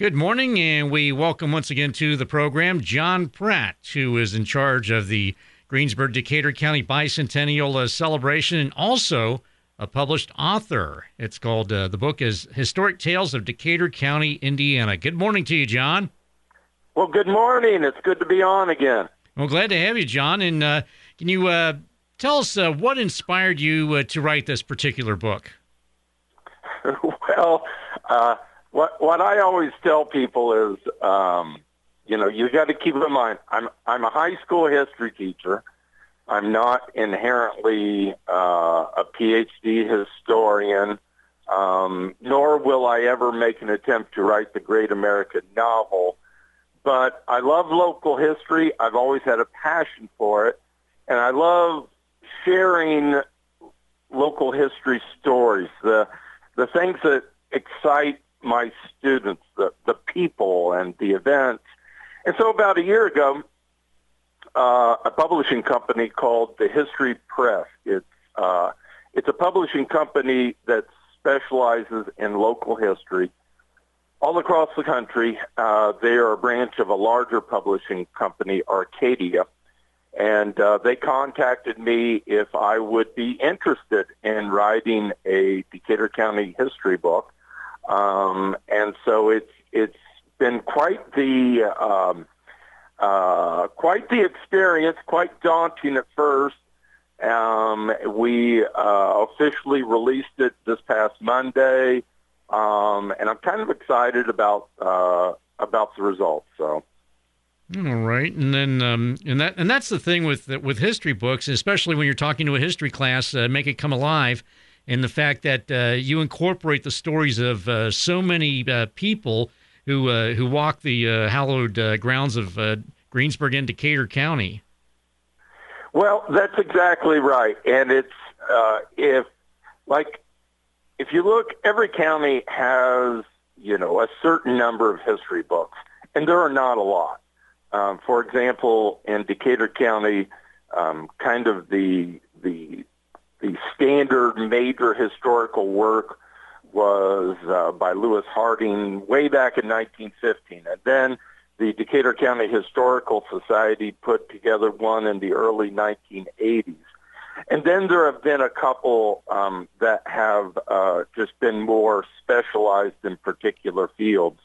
Good morning, and we welcome once again to the program John Pratt, who is in charge of the Greensburg Decatur County Bicentennial uh, Celebration and also a published author. It's called, uh, the book is Historic Tales of Decatur County, Indiana. Good morning to you, John. Well, good morning. It's good to be on again. Well, glad to have you, John. And uh, can you uh, tell us uh, what inspired you uh, to write this particular book? well, what what I always tell people is, um, you know, you got to keep in mind, I'm I'm a high school history teacher. I'm not inherently uh, a PhD historian, um, nor will I ever make an attempt to write the great American novel. But I love local history. I've always had a passion for it, and I love sharing local history stories, the the things that excite my students, the, the people and the events. And so about a year ago, uh, a publishing company called the History Press. It's, uh, it's a publishing company that specializes in local history all across the country. Uh, they are a branch of a larger publishing company, Arcadia. And uh, they contacted me if I would be interested in writing a Decatur County history book. Um, and so it's it's been quite the um, uh, quite the experience, quite daunting at first. Um, we uh, officially released it this past Monday, um, and I'm kind of excited about uh, about the results. So. All right, and then um, and that and that's the thing with with history books, especially when you're talking to a history class, uh, make it come alive and the fact that uh, you incorporate the stories of uh, so many uh, people who uh, who walk the uh, hallowed uh, grounds of Greensburg and Decatur County. Well, that's exactly right, and it's if like if you look, every county has you know a certain number of history books, and there are not a lot. Um, for example, in Decatur County, um, kind of the the the standard major historical work was uh, by Lewis Harding way back in 1915. And then the Decatur County Historical Society put together one in the early 1980s. And then there have been a couple um, that have uh, just been more specialized in particular fields.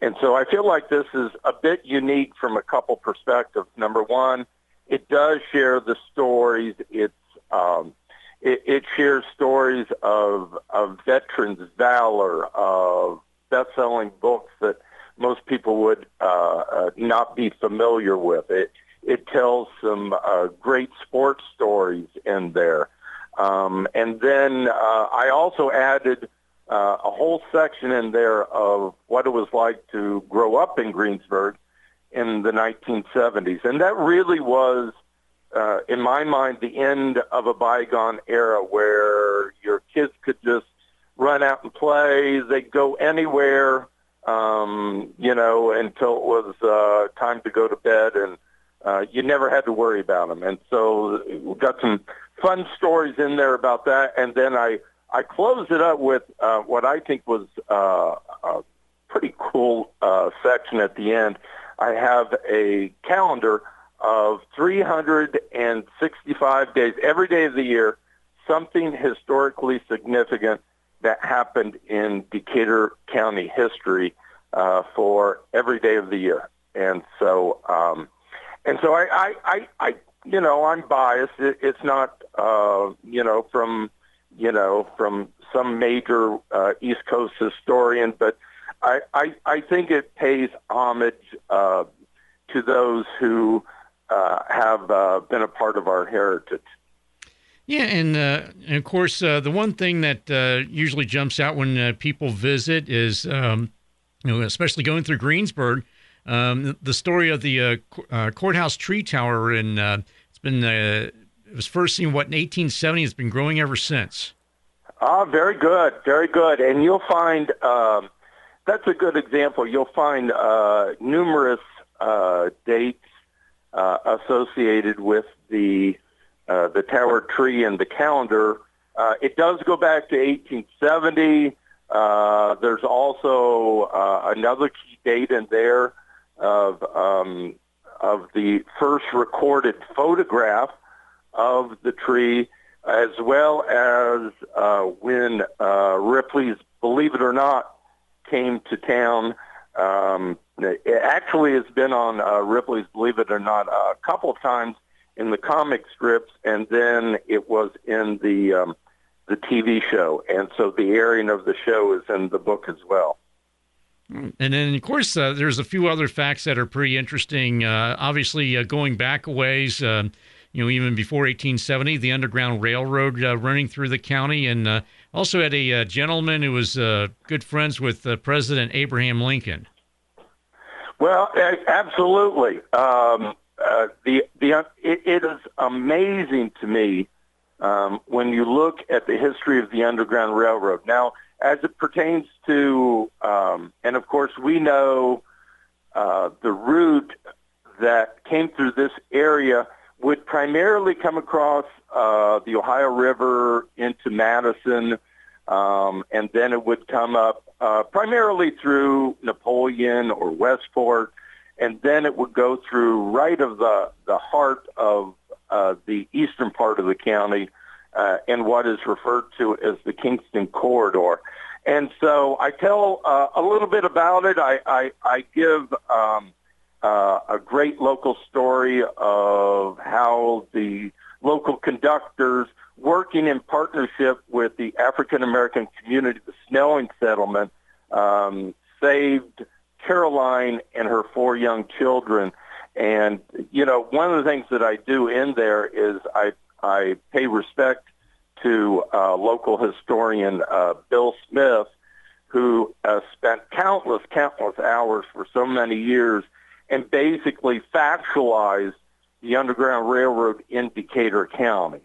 And so I feel like this is a bit unique from a couple perspectives. Number one, it does share the stories. It's um, it, it shares stories of of veterans' valor, of best-selling books that most people would uh, uh, not be familiar with. It it tells some uh, great sports stories in there, um, and then uh, I also added uh, a whole section in there of what it was like to grow up in Greensburg in the 1970s, and that really was uh, in my mind, the end of a bygone era where your kids could just run out and play. They'd go anywhere, um, you know, until it was uh, time to go to bed, and uh, you never had to worry about them. And so we got some fun stories in there about that. And then I I closed it up with uh, what I think was uh, a pretty cool uh, section at the end. I have a calendar of 365 days, every day of the year, something historically significant that happened in Decatur County history uh, for every day of the year. And so, um, and so I, I, I, I, you know, I'm biased. It, it's not, uh, you know, from, you know, from some major uh, East Coast historian, but I, I, I think it pays homage uh, to those who uh, have uh, been a part of our heritage. Yeah, and, uh, and of course, uh, the one thing that uh, usually jumps out when uh, people visit is, um, you know, especially going through Greensburg, um, the story of the courthouse tree tower, and it's been it was first seen what in 1870. It's been growing ever since. Ah, very good, very good, and you'll find um, that's a good example. You'll find numerous dates uh, associated with the uh, the tower tree and the calendar. Uh, it does go back to 1870. Uh, there's also uh, another key date in there of um, of the first recorded photograph of the tree, as well as uh, when uh, Ripley's "Believe It or Not" came to town. Um, it actually has been on uh, Ripley's "Believe It or Not" a couple of times in the comic strips, and then it was in the um, the TV show, and so the airing of the show is in the book as well. And then, of course, uh, there's a few other facts that are pretty interesting. Uh, obviously, uh, going back a ways, uh, you know, even before 1870, the Underground Railroad uh, running through the county, and uh, also had a gentleman who was good friends with President Abraham Lincoln. Well, absolutely. Um, the the it, it is amazing to me um, when you look at the history of the Underground Railroad. Now, as it pertains to, um, and of course we know uh, the route that came through this area would primarily come across uh, the Ohio River into Madison, um, and then it would come up uh, primarily through Napoleon or Westport, and then it would go through right of the, the heart of uh, the eastern part of the county uh, in what is referred to as the Kingston Corridor. And so I tell uh, a little bit about it. I, I, I give um, uh, a great local story of how the local conductors working in partnership with the African American community, the Snelling settlement, um, saved Caroline and her four young children. And, you know, one of the things that I do in there is I I pay respect to uh, local historian uh, Bill Smith, who uh, spent countless, countless hours for so many years and basically factualized the Underground Railroad in Decatur County.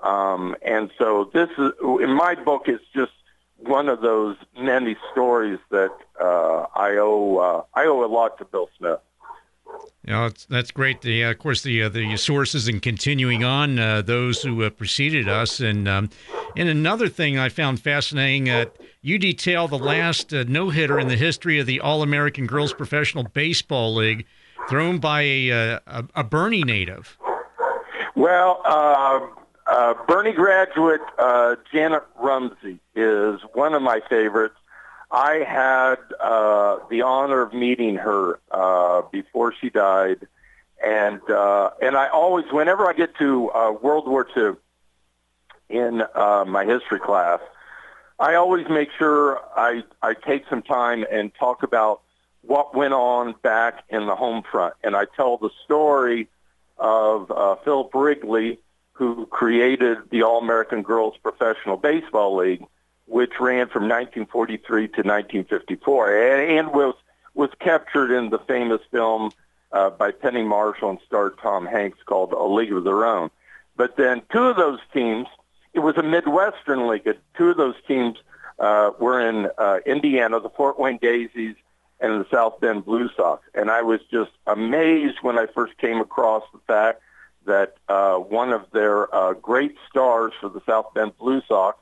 Um, and so this is, in my book, it's just one of those many stories that uh, I owe uh, I owe a lot to Bill Smith. Yeah, that's great. The, uh, of course, the uh, the sources and continuing on uh, those who uh, preceded us, and um, and another thing I found fascinating, uh, you detail the last uh, no hitter in the history of the All American Girls Professional Baseball League, thrown by a a, a Burney native. Well, Burney graduate Janet Rumsey is one of my favorites. I had uh, the honor of meeting her uh, before she died, and uh, and I always, whenever I get to uh, World War II in uh, my history class, I always make sure I I take some time and talk about what went on back in the home front, and I tell the story of uh, Philip Wrigley, who created the All American Girls Professional Baseball League which ran from 1943 to 1954 and, and was was captured in the famous film uh, by Penny Marshall and starred Tom Hanks called A League of Their Own. But then two of those teams, it was a Midwestern league. Two of those teams uh, were in uh, Indiana, the Fort Wayne Daisies and the South Bend Blue Sox. And I was just amazed when I first came across the fact that uh, one of their uh, great stars for the South Bend Blue Sox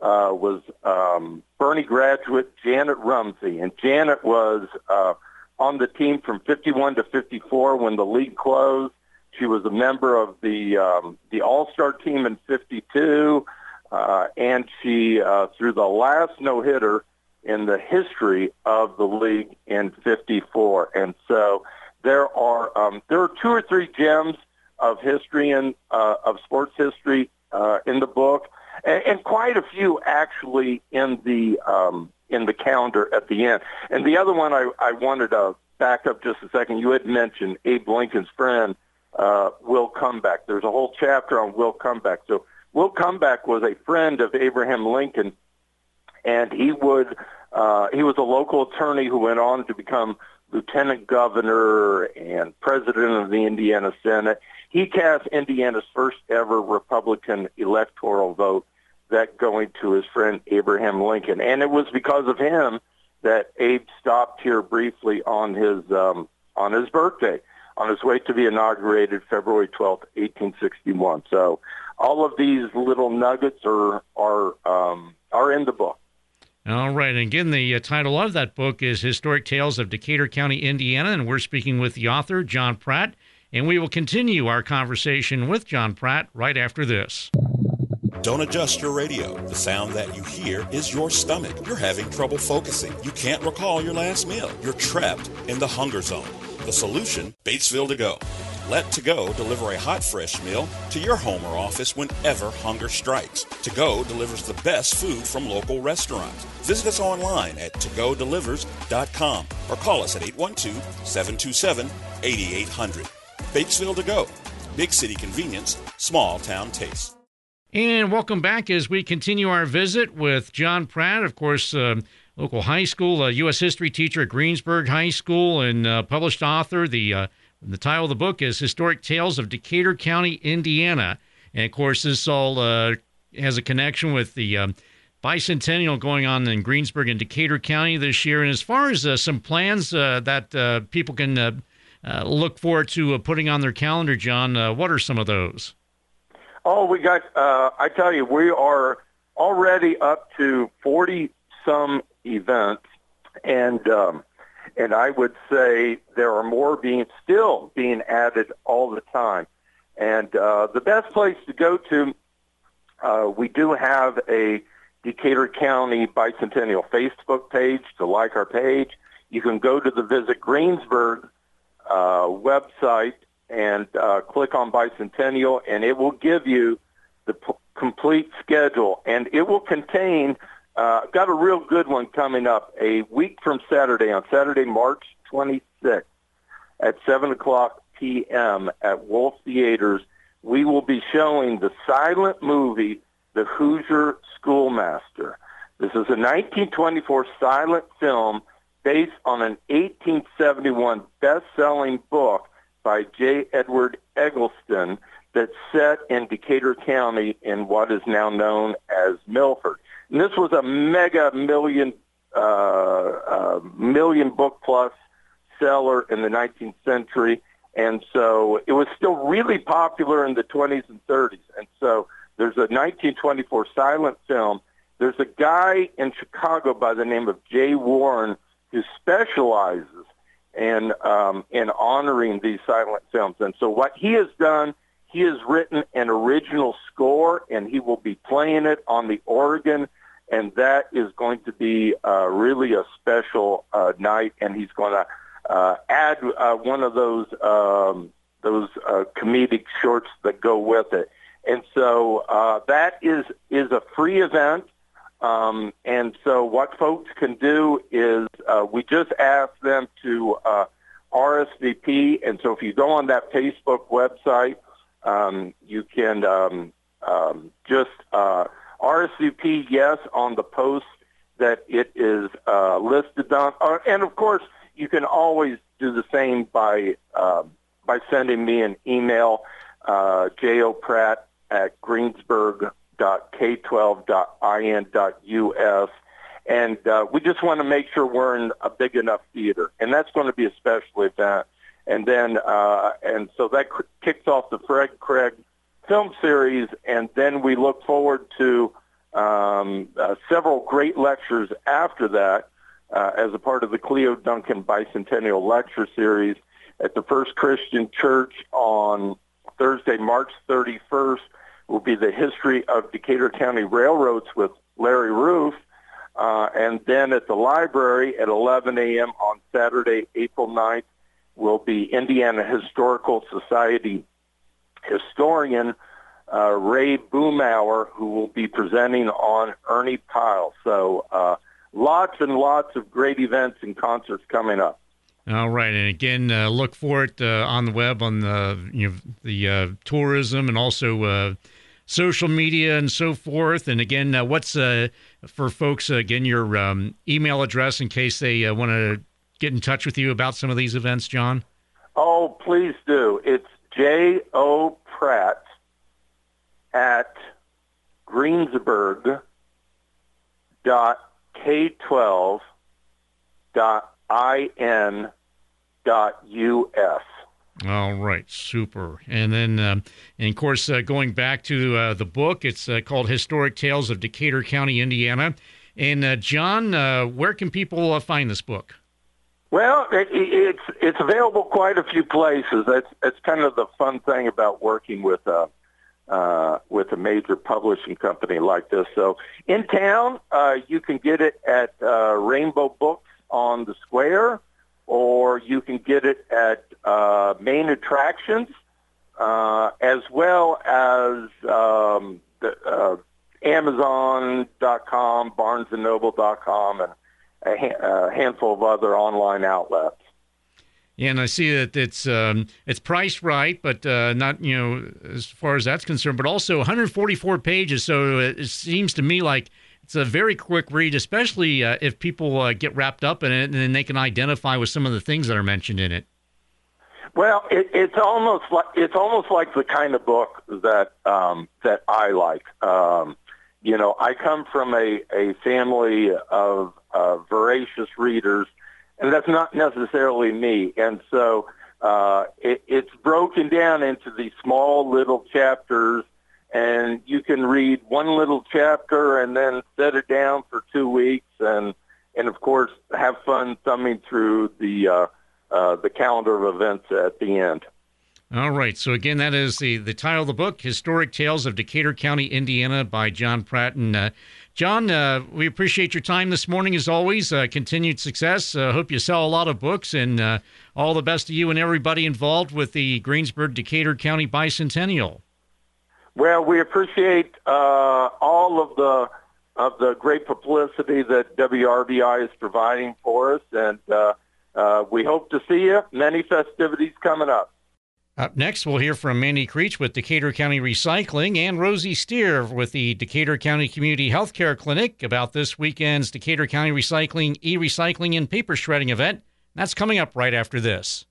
uh, was um, Burney graduate Janet Rumsey, and Janet was uh, on the team from 51 to 54 when the league closed. She was a member of the um, the All Star team in 52, uh, and she uh, threw the last no hitter in the history of the league in 54. And so there are um, there are two or three gems of history and uh, of sports history uh, in the book and, and quite a few actually in the um, in the calendar at the end. And the other one I, I wanted to back up just a second. You had mentioned Abe Lincoln's friend, uh, Will Cumback. There's a whole chapter on Will Cumback. So Will Cumback was a friend of Abraham Lincoln, and he would uh, he was a local attorney who went on to become lieutenant governor and president of the Indiana Senate. He cast Indiana's first ever Republican electoral vote, that going to his friend Abraham Lincoln. And it was because of him that Abe stopped here briefly on his um, on his birthday, on his way to be inaugurated February 12th, 1861. So all of these little nuggets are are um, are in the book. All right. And again, the uh, title of that book is Historic Tales of Decatur County, Indiana. And we're speaking with the author, John Pratt. And we will continue our conversation with John Pratt right after this. Don't adjust your radio. The sound that you hear is your stomach. You're having trouble focusing. You can't recall your last meal. You're trapped in the hunger zone. The solution Batesville to go. Let To Go deliver a hot, fresh meal to your home or office whenever hunger strikes. To Go delivers the best food from local restaurants. Visit us online at togodelivers.com or call us at 812 727 8800. Batesville To Go. Big city convenience, small town taste. And welcome back as we continue our visit with John Pratt, of course, uh, local high school, uh, U.S. history teacher at Greensburg High School, and uh, published author. The uh, the title of the book is Historic Tales of Decatur County, Indiana. And of course, this all uh, has a connection with the um, bicentennial going on in Greensburg and Decatur County this year. And as far as uh, some plans that people can look forward to putting on their calendar, John, what are some of those? Oh, we got, uh, I tell you, we are already up to 40 some events. And, um, and I would say there are more being still being added all the time. And uh, the best place to go to, uh, we do have a Decatur County Bicentennial Facebook page to like our page. You can go to the Visit Greensburg uh, website and uh, click on Bicentennial, and it will give you the p- complete schedule, and it will contain. Uh, got a real good one coming up a week from Saturday on Saturday, March 26th at 7 o'clock p.m. at Wolf Theaters. We will be showing the silent movie, The Hoosier Schoolmaster. This is a 1924 silent film based on an 1871 best-selling book by J. Edward Eggleston that's set in Decatur County in what is now known as Milford. And this was a mega million, uh, uh, million book plus seller in the 19th century. And so it was still really popular in the 20s and 30s. And so there's a 1924 silent film. There's a guy in Chicago by the name of Jay Warren who specializes and um, in honoring these silent films. And so what he has done, he has written an original score, and he will be playing it on the organ, and that is going to be uh, really a special uh, night. And he's going to uh, add uh, one of those um, those uh, comedic shorts that go with it. And so uh, that is is a free event. Um, and so what folks can do is uh, we just ask them to uh, RSVP. And so if you go on that Facebook website, um, you can um, um, just uh, RSVP yes on the post that it is uh, listed on. Uh, and of course, you can always do the same by uh, by sending me an email, uh, jopratt at Greensburg k12.in.us. And uh, we just want to make sure we're in a big enough theater. And that's going to be a special event. And then, uh, and so that cr- kicks off the Fred Craig film series. And then we look forward to um, uh, several great lectures after that uh, as a part of the Cleo Duncan Bicentennial Lecture Series at the First Christian Church on Thursday, March 31st will be the history of Decatur County railroads with Larry Roof. Uh, and then at the library at 11 a.m. on Saturday, April 9th, will be Indiana Historical Society historian uh, Ray Boomhower, who will be presenting on Ernie Pyle. So uh, lots and lots of great events and concerts coming up. All right, and again, uh, look for it uh, on the web on the you know the uh, tourism and also uh, social media and so forth. And again, what's for folks, again, your um, email address in case they want to get in touch with you about some of these events, John? Oh, please do. It's J.O. Pratt at Greensburg dot K12 dot IN dot US. All right, super. And then, um, and of course, uh, going back to uh, the book, it's uh, called Historic Tales of Decatur County, Indiana. And uh, John, uh, where can people uh, find this book? Well, it, it's it's available quite a few places. That's that's kind of the fun thing about working with a uh, with a major publishing company like this. So in town, uh, you can get it at uh, Rainbow Books on the Square, or you can get it at uh, Main Attractions, uh, as well as um, the, uh, Amazon.com, BarnesandNoble.com, and a, ha- a handful of other online outlets. Yeah, and I see that it's um, it's priced right, but uh, not you know as far as that's concerned. But also 144 pages, so it seems to me like it's a very quick read, especially uh, if people uh, get wrapped up in it and then they can identify with some of the things that are mentioned in it. Well, it, it's almost like it's almost like the kind of book that um, that I like. Um, you know, I come from a, a family of uh, voracious readers, and that's not necessarily me. And so uh, it, it's broken down into these small little chapters, and you can read one little chapter and then set it down for two weeks, and and of course have fun thumbing through the uh, uh, the calendar of events at the end. All right. So again, that is the the title of the book, "Historic Tales of Decatur County, Indiana," by John Pratt. And uh, John, uh, we appreciate your time this morning, as always. Uh, continued success. Uh, hope you sell a lot of books, and uh, all the best to you and everybody involved with the Greensburg Decatur County Bicentennial. Well, we appreciate uh, all of the of the great publicity that WRBI is providing for us, and we hope to see you. Many festivities coming up. Up next, we'll hear from Mandy Creech with Decatur County Recycling and Rosie Steer with the Decatur County Community Healthcare Clinic about this weekend's Decatur County Recycling e recycling and paper shredding event. That's coming up right after this.